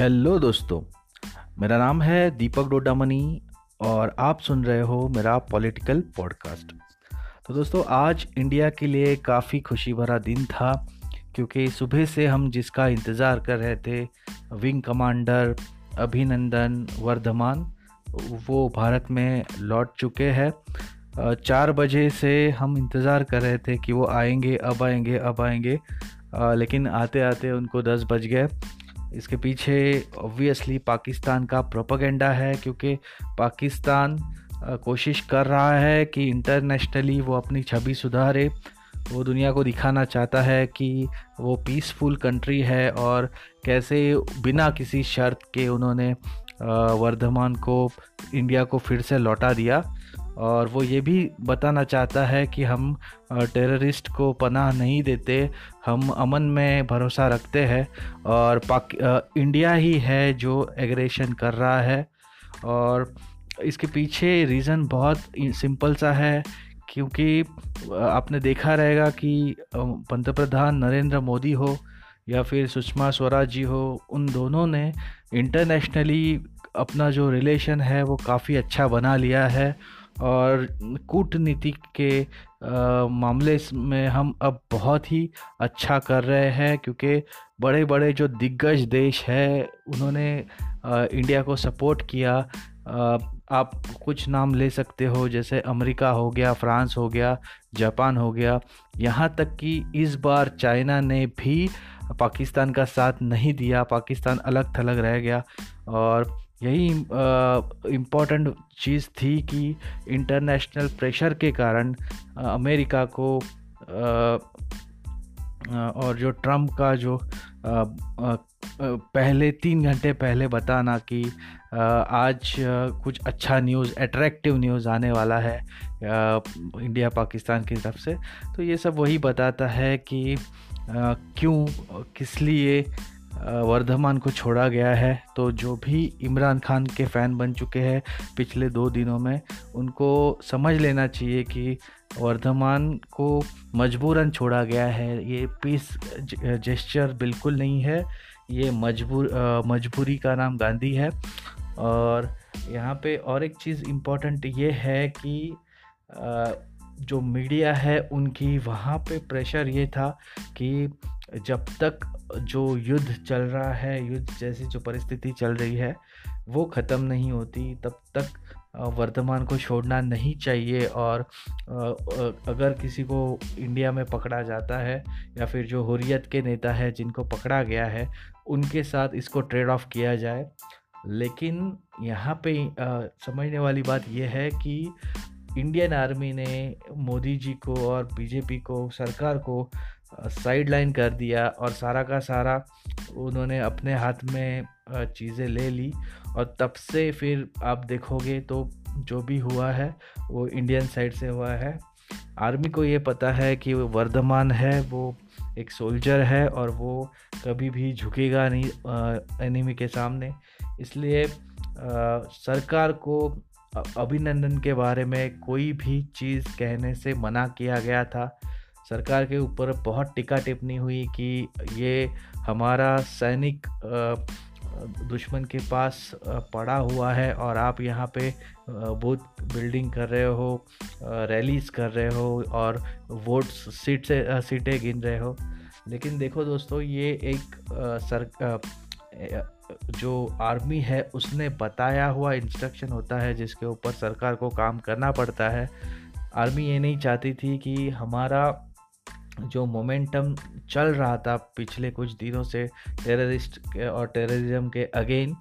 Hello दोस्तों, मेरा नाम है दीपक डोडामनी और आप सुन रहे हो मेरा पॉलिटिकल पॉडकास्ट। तो दोस्तों, आज इंडिया के लिए काफ़ी खुशी भरा दिन था, क्योंकि सुबह से हम जिसका इंतज़ार कर रहे थे, विंग कमांडर अभिनंदन वर्धमान, वो भारत में लौट चुके हैं। चार बजे से हम इंतज़ार कर रहे थे कि वो आएँगे, अब आएँगे अब आएँगे लेकिन आते आते उनको दस बज गए। इसके पीछे ऑब्वियसली पाकिस्तान का प्रोपागेंडा है, क्योंकि पाकिस्तान कोशिश कर रहा है कि इंटरनेशनली वो अपनी छवि सुधारे। वो दुनिया को दिखाना चाहता है कि वो पीसफुल कंट्री है और कैसे बिना किसी शर्त के उन्होंने वर्धमान को इंडिया को फिर से लौटा दिया। और वो ये भी बताना चाहता है कि हम टेररिस्ट को पनाह नहीं देते, हम अमन में भरोसा रखते हैं और पाक इंडिया ही है जो एग्रेशन कर रहा है। और इसके पीछे रीज़न बहुत सिंपल सा है, क्योंकि आपने देखा रहेगा कि पंतप्रधान नरेंद्र मोदी हो या फिर सुषमा स्वराज जी हो, उन दोनों ने इंटरनेशनली अपना जो रिलेशन है वो काफ़ी अच्छा बना लिया है। और कूटनीति के मामले में हम अब बहुत ही अच्छा कर रहे हैं क्योंकि बड़े बड़े जो दिग्गज देश है, उन्होंने इंडिया को सपोर्ट किया। आप कुछ नाम ले सकते हो, जैसे अमेरिका हो गया, फ्रांस हो गया, जापान हो गया। यहाँ तक कि इस बार चाइना ने भी पाकिस्तान का साथ नहीं दिया, पाकिस्तान अलग थलग रह गया। और यही इंपॉर्टेंट चीज़ थी कि इंटरनेशनल प्रेशर के कारण अमेरिका को और जो ट्रंप का जो पहले, तीन घंटे पहले बताना कि आज कुछ अच्छा न्यूज़ अट्रैक्टिव न्यूज़ आने वाला है इंडिया पाकिस्तान की तरफ़ से। तो ये सब वही बताता है कि क्यों, किस लिए वर्धमान को छोड़ा गया है। तो जो भी इमरान खान के फ़ैन बन चुके हैं पिछले दो दिनों में, उनको समझ लेना चाहिए कि वर्धमान को मजबूरन छोड़ा गया है। ये पीस जेस्चर बिल्कुल नहीं है। ये मजबूर मजबूरी का नाम गांधी है। और यहाँ पे और एक चीज़ इम्पोर्टेंट ये है कि जो मीडिया है उनकी वहाँ पे प्रेशर ये था कि जब तक जो युद्ध चल रहा है, युद्ध जैसी जो परिस्थिति चल रही है, वो ख़त्म नहीं होती, तब तक वर्तमान को छोड़ना नहीं चाहिए और अगर किसी को इंडिया में पकड़ा जाता है या फिर जो हुरियत के नेता है जिनको पकड़ा गया है, उनके साथ इसको ट्रेड ऑफ़ किया जाए। लेकिन यहाँ पे समझने वाली बात यह है कि इंडियन आर्मी ने मोदी जी को और बीजेपी को सरकार को साइड लाइन कर दिया और सारा का सारा उन्होंने अपने हाथ में चीज़ें ले ली। और तब से फिर आप देखोगे तो जो भी हुआ है वो इंडियन साइड से हुआ है। आर्मी को ये पता है कि वो वर्धमान है वो एक सोल्जर है और वो कभी भी झुकेगा नहीं एनिमी के सामने। इसलिए आ, सरकार को अभिनंदन के बारे में कोई भी चीज़ कहने से मना किया गया था। सरकार के ऊपर बहुत टिका टिप्पणी हुई कि ये हमारा सैनिक दुश्मन के पास पड़ा हुआ है और आप यहाँ पे बूथ बिल्डिंग कर रहे हो रैलीज कर रहे हो और वोट सीट से सीटें गिन रहे हो। लेकिन देखो दोस्तों, ये एक सर जो आर्मी है, उसने बताया हुआ इंस्ट्रक्शन होता है, जिसके ऊपर सरकार को काम करना पड़ता है। आर्मी ये नहीं चाहती थी कि हमारा जो मोमेंटम चल रहा था पिछले कुछ दिनों से टेररिस्ट के और टेररिज्म के अगेन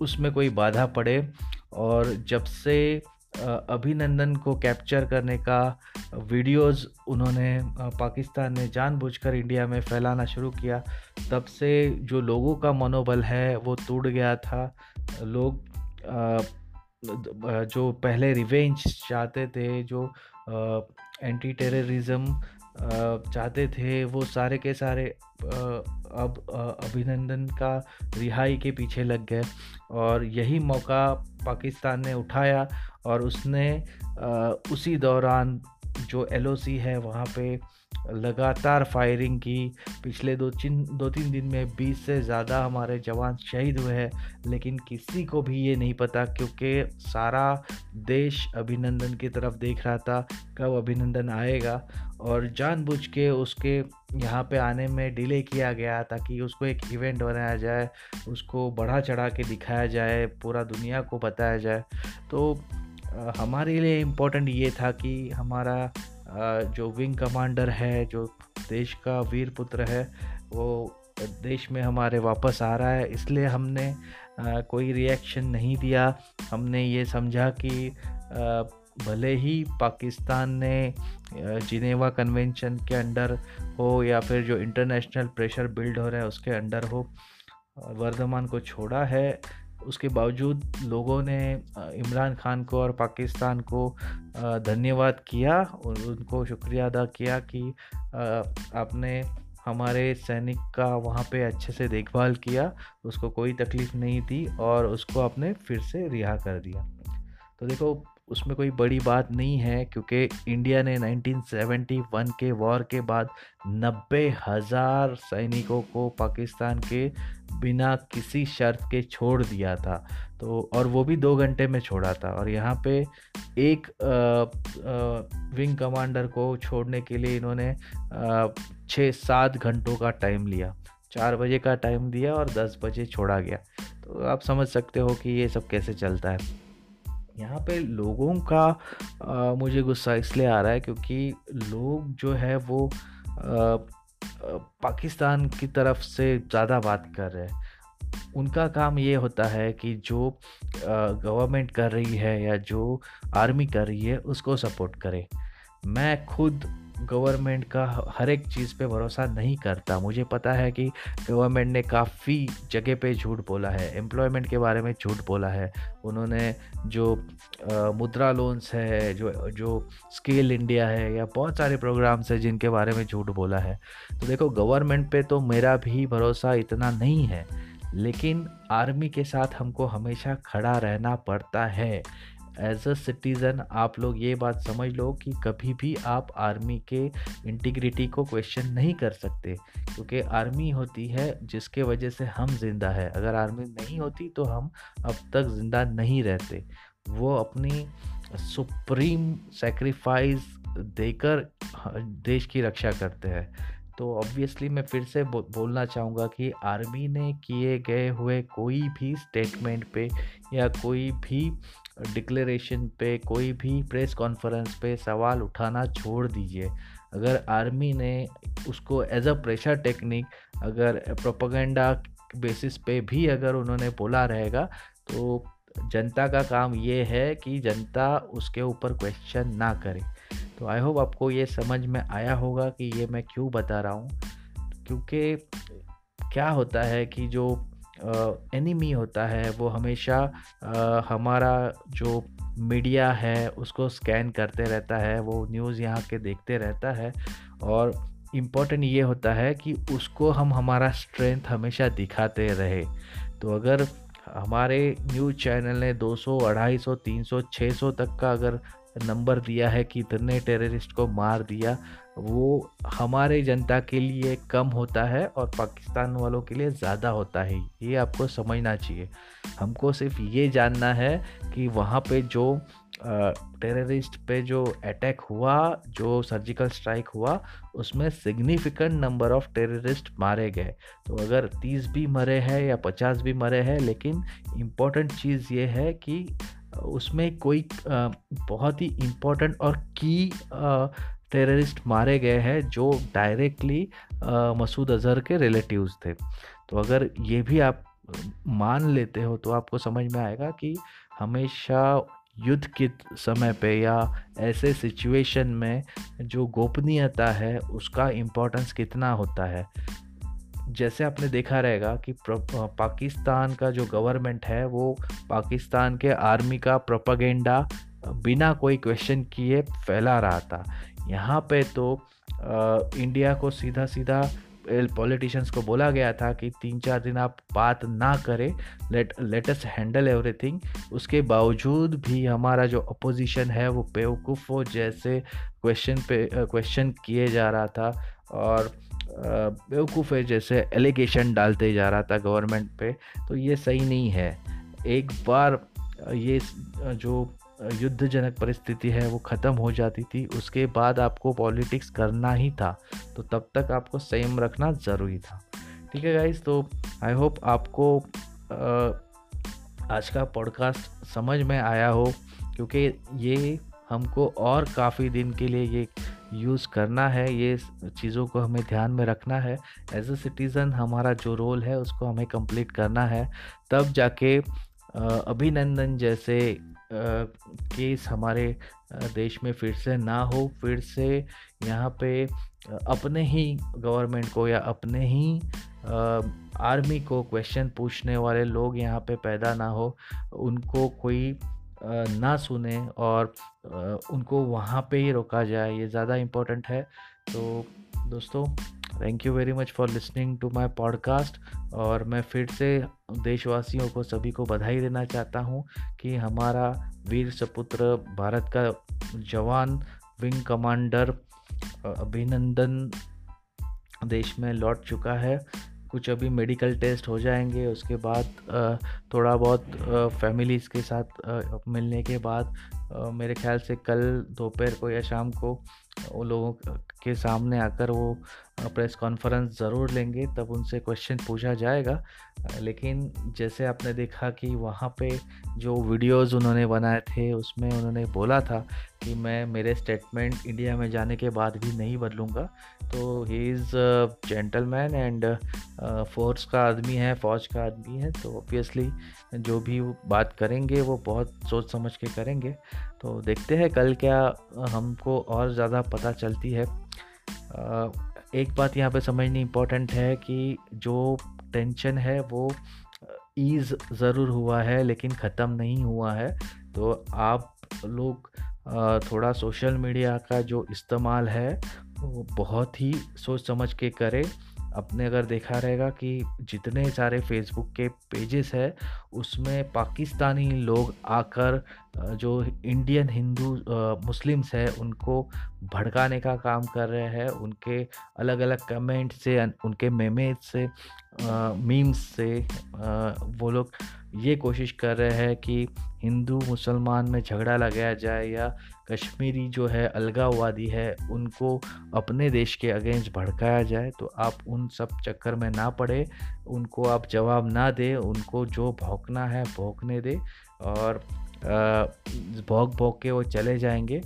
उसमें कोई बाधा पड़े। और जब से अभिनंदन को कैप्चर करने का वीडियोस उन्होंने पाकिस्तान ने जानबूझकर इंडिया में फैलाना शुरू किया। तब से जो लोगों का मनोबल है, वो टूट गया था। लोग जो पहले रिवेंज चाहते थे, जो एंटी टेररिज्म चाहते थे, वो सारे के सारे अब अभिनंदन का रिहाई के पीछे लग गए। और यही मौका पाकिस्तान ने उठाया। और उसने उसी दौरान जो एलओसी है, वहाँ पे लगातार फायरिंग की। पिछले दो तीन दो तीन दिन में बीस से ज़्यादा हमारे जवान शहीद हुए हैं, लेकिन किसी को भी ये नहीं पता क्योंकि सारा देश अभिनंदन की तरफ़ देख रहा था, कब अभिनंदन आएगा। और जानबूझ के उसके यहाँ पे आने में डिले किया गया ताकि उसको एक इवेंट बनाया जाए, उसको बढ़ा चढ़ा के दिखाया जाए, पूरा दुनिया को बताया जाए। तो हमारे लिए इम्पोर्टेंट ये था कि हमारा जो विंग कमांडर है, जो देश का वीर पुत्र है, वो देश में हमारे वापस आ रहा है। इसलिए हमने कोई रिएक्शन नहीं दिया। हमने ये समझा कि भले ही पाकिस्तान ने जिनेवा कन्वेंशन के अंडर हो या फिर जो इंटरनेशनल प्रेशर बिल्ड हो रहा है, उसके अंडर हो, वर्धमान को छोड़ा है। उसके बावजूद लोगों ने इमरान खान को और पाकिस्तान को धन्यवाद किया और उनको शुक्रिया अदा किया कि आपने हमारे सैनिक का वहाँ पे अच्छे से देखभाल किया, उसको कोई तकलीफ़ नहीं थी और उसको आपने फिर से रिहा कर दिया। तो देखो उसमें कोई बड़ी बात नहीं है क्योंकि इंडिया ने 1971 के वॉर के बाद नब्बे हज़ार सैनिकों को पाकिस्तान के बिना किसी शर्त के छोड़ दिया था। तो और वो भी दो घंटे में छोड़ा था। और यहाँ पे एक आ, आ, विंग कमांडर को छोड़ने के लिए इन्होंने छः सात घंटों का टाइम लिया। चार बजे का टाइम दिया और दस बजे छोड़ा गया। तो आप समझ सकते हो कि ये सब कैसे चलता है। यहाँ पे लोगों का आ, मुझे गुस्सा इसलिए आ रहा है क्योंकि लोग जो है वो आ, पाकिस्तान की तरफ़ से ज़्यादा बात कर रहे हैं। उनका काम ये होता है कि जो गवर्नमेंट कर रही है या जो आर्मी कर रही है उसको सपोर्ट करें। मैं खुद गवर्नमेंट का हर एक चीज़ पे भरोसा नहीं करता। मुझे पता है कि गवर्नमेंट ने काफ़ी जगह पे झूठ बोला है एम्प्लॉयमेंट के बारे में झूठ बोला है। उन्होंने जो आ, मुद्रा लोन्स है जो जो स्केल इंडिया है या बहुत सारे प्रोग्राम्स हैं जिनके बारे में झूठ बोला है। तो देखो गवर्नमेंट पे तो मेरा भी भरोसा इतना नहीं है लेकिन आर्मी के साथ हमको हमेशा खड़ा रहना पड़ता है। एज अ सिटीज़न आप लोग ये बात समझ लो कि कभी भी आप आर्मी के इंटीग्रिटी को क्वेश्चन नहीं कर सकते, क्योंकि आर्मी होती है जिसके वजह से हम ज़िंदा है। अगर आर्मी नहीं होती तो हम अब तक ज़िंदा नहीं रहते। वो अपनी सुप्रीम सेक्रीफाइस देकर देश की रक्षा करते हैं। तो ऑब्वियसली मैं फिर से बो, बोलना चाहूँगा कि आर्मी ने किए गए हुए कोई भी स्टेटमेंट पे या कोई भी डिक्लेरेशन पे कोई भी प्रेस कॉन्फ्रेंस पे सवाल उठाना छोड़ दीजिए। अगर आर्मी ने उसको एज अ प्रेशर टेक्निक अगर प्रोपोगंडा बेसिस पे भी अगर उन्होंने बोला रहेगा तो जनता का काम ये है कि जनता उसके ऊपर क्वेश्चन ना करे। तो आई होप आपको ये समझ में आया होगा कि ये मैं क्यों बता रहा हूँ। क्योंकि क्या होता है कि जो एनिमी होता है वो हमेशा हमारा जो मीडिया है उसको स्कैन करते रहता है वो न्यूज़ यहाँ के देखते रहता है। और इम्पोर्टेंट ये होता है कि उसको हम हमारा स्ट्रेंथ हमेशा दिखाते रहे। तो अगर हमारे न्यूज़ चैनल ने 200, 250, 300, 600 तक का अगर नंबर दिया है कि इतने टेररिस्ट को मार दिया। वो हमारे जनता के लिए कम होता है और पाकिस्तान वालों के लिए ज़्यादा होता है। ये आपको समझना चाहिए। हमको सिर्फ़ ये जानना है कि वहाँ पे जो टेररिस्ट पे जो अटैक हुआ, जो सर्जिकल स्ट्राइक हुआ, उसमें सिग्निफिकेंट नंबर ऑफ़ टेररिस्ट मारे गए। तो अगर तीस भी मरे हैं या पचास भी मरे हैं, लेकिन इम्पोर्टेंट चीज़ ये है कि उसमें कोई बहुत ही इम्पोर्टेंट और की टेररिस्ट मारे गए हैं जो डायरेक्टली मसूद अज़हर के रिलेटिव्स थे। तो अगर ये भी आप मान लेते हो तो आपको समझ में आएगा कि हमेशा युद्ध के समय पे या ऐसे सिचुएशन में जो गोपनीयता है, उसका इम्पोर्टेंस कितना होता है। जैसे आपने देखा रहेगा कि पाकिस्तान का जो गवर्नमेंट है, वो पाकिस्तान के आर्मी का प्रोपागेंडा बिना कोई क्वेश्चन किए फैला रहा था। यहाँ पे तो आ, इंडिया को सीधा सीधा पॉलिटिशियंस को बोला गया था कि तीन चार दिन आप बात ना करें लेट लेटस हैंडल एवरीथिंग उसके बावजूद भी हमारा जो अपोजिशन है वो बेवकूफ़ों जैसे क्वेश्चन पे क्वेश्चन किए जा रहा था और बेवकूफ़ है जैसे एलिगेशन डालते जा रहा था गवर्नमेंट पे। तो ये सही नहीं है। एक बार ये जो युद्धजनक परिस्थिति है, वो ख़त्म हो जाती थी। उसके बाद आपको पॉलिटिक्स करना ही था तो तब तक आपको संयम रखना ज़रूरी था। ठीक है गाइज़ तो आई होप आपको आज का पॉडकास्ट समझ में आया हो, क्योंकि ये हमको और काफ़ी दिन के लिए ये यूज़ करना है, ये चीज़ों को हमें ध्यान में रखना है। एज अ सिटीज़न हमारा जो रोल है, उसको हमें कंप्लीट करना है। तब जाके अभिनंदन जैसे केस हमारे देश में फिर से ना हो, फिर से यहाँ पे अपने ही गवर्नमेंट को या अपने ही आर्मी को क्वेश्चन पूछने वाले लोग यहाँ पे पैदा ना हो, उनको कोई ना सुने और उनको वहाँ पे ही रोका जाए, ये ज़्यादा इम्पोर्टेंट है। तो दोस्तों thank you very much for listening to my podcast और मैं फिर से देशवासियों को, सभी को बधाई देना चाहता हूँ कि हमारा वीर सपुत्र भारत का जवान विंग कमांडर अभिनंदन देश में लौट चुका है। कुछ अभी मेडिकल टेस्ट हो जाएँगे, उसके बाद थोड़ा बहुत फैमिलीज़ के साथ मिलने के बाद मेरे ख्याल से कल दोपहर को या शाम को वो लोगों के सामने आकर वो प्रेस कॉन्फ्रेंस ज़रूर लेंगे, तब उनसे क्वेश्चन पूछा जाएगा। लेकिन जैसे आपने देखा कि वहाँ पे जो वीडियोस उन्होंने बनाए थे, उसमें उन्होंने बोला था कि मैं मेरे स्टेटमेंट इंडिया में जाने के बाद भी नहीं बदलूँगा। तो he is gentleman and force का आदमी है, फ़ौज का आदमी है तो ऑब्वियसली जो भी बात करेंगे वो बहुत सोच समझ के करेंगे। तो देखते हैं कल क्या हमको और ज़्यादा पता चलती है। एक बात यहाँ पे समझनी इम्पोर्टेंट है कि जो टेंशन है वो ईज़ ज़रूर हुआ है, लेकिन ख़त्म नहीं हुआ है। तो आप लोग थोड़ा सोशल मीडिया का जो इस्तेमाल है, वो बहुत ही सोच समझ के करें। अपने अगर देखा रहेगा कि जितने सारे फेसबुक के पेजेस है, उसमें पाकिस्तानी लोग आकर जो इंडियन हिंदू मुस्लिम्स है, उनको भड़काने का काम कर रहे हैं। उनके अलग अलग कमेंट से, उनके मेमेज से मीम्स से वो लोग ये कोशिश कर रहे हैं कि हिंदू मुसलमान में झगड़ा लगाया जाए या कश्मीरी जो है अलगाववादी है, उनको अपने देश के अगेंस्ट भड़काया जाए तो आप उन सब चक्कर में ना पड़े। उनको आप जवाब ना दें, उनको जो भौंकना है भौंकने दे और भौंक भौंक के वो चले जाएँगे।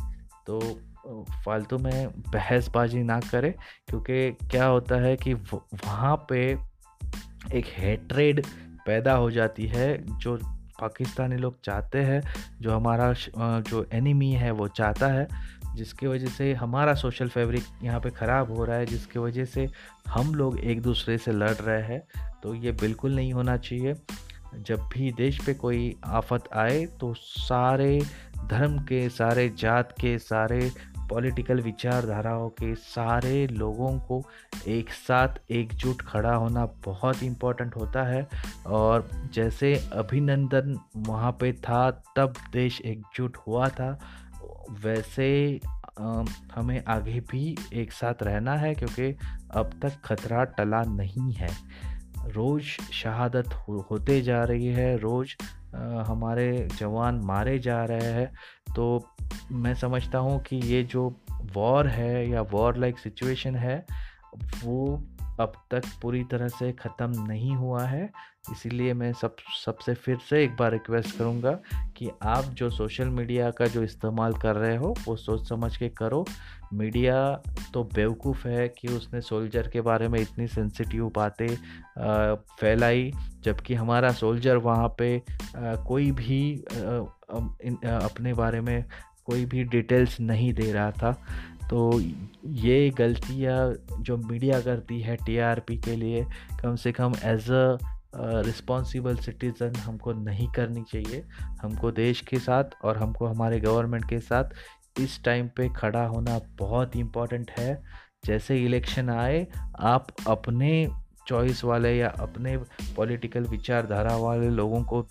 तो फालतू में बहसबाजी ना करें, क्योंकि क्या होता है कि वहाँ पे एक हेट्रेड पैदा हो जाती है, जो पाकिस्तानी लोग चाहते हैं, जो हमारा जो एनिमी है, वो चाहता है, जिसकी वजह से हमारा सोशल फैब्रिक यहाँ पे ख़राब हो रहा है, जिसकी वजह से हम लोग एक दूसरे से लड़ रहे हैं तो ये बिल्कुल नहीं होना चाहिए। जब भी देश पे कोई आफत आए तो सारे धर्म के, सारे जात के, सारे पॉलिटिकल विचारधाराओं के सारे लोगों को एक साथ एकजुट खड़ा होना बहुत इम्पोर्टेंट होता है। और जैसे अभिनंदन वहाँ पे था तब देश एकजुट हुआ था। वैसे हमें आगे भी एक साथ रहना है क्योंकि अब तक खतरा टला नहीं है। रोज़ शहादत हो, होते जा रही है रोज़ हमारे जवान मारे जा रहे हैं। तो मैं समझता हूँ कि ये जो वॉर है या वॉर लाइक सिचुएशन है, वो अब तक पूरी तरह से ख़त्म नहीं हुआ है। इसीलिए मैं सब, सबसे फिर से एक बार रिक्वेस्ट करूँगा कि आप जो सोशल मीडिया का जो इस्तेमाल कर रहे हो, वो सोच समझ के करो। मीडिया तो बेवकूफ़ है कि उसने सोल्जर के बारे में इतनी सेंसिटिव बातें फैलाई, जबकि हमारा सोल्जर वहाँ पे कोई भी अपने बारे में कोई भी डिटेल्स नहीं दे रहा था। तो ये गलतियाँ जो मीडिया करती है टीआरपी के लिए, कम से कम एज अ रिस्पॉन्सिबल सिटीज़न हमको नहीं करनी चाहिए। हमको देश के साथ और हमको हमारे गवर्नमेंट के साथ इस टाइम पे खड़ा होना बहुत इंपॉर्टेंट है। जैसे इलेक्शन आए, आप अपने चॉइस वाले या अपने पॉलिटिकल विचारधारा वाले लोगों को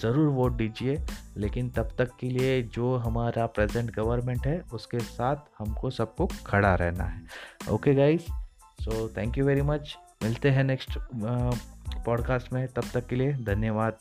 ज़रूर वोट दीजिए। लेकिन तब तक के लिए जो हमारा प्रेजेंट गवर्नमेंट है, उसके साथ हमको सबको खड़ा रहना है। Okay guys so thank you very much मिलते हैं नेक्स्ट पॉडकास्ट में। तब तक के लिए धन्यवाद।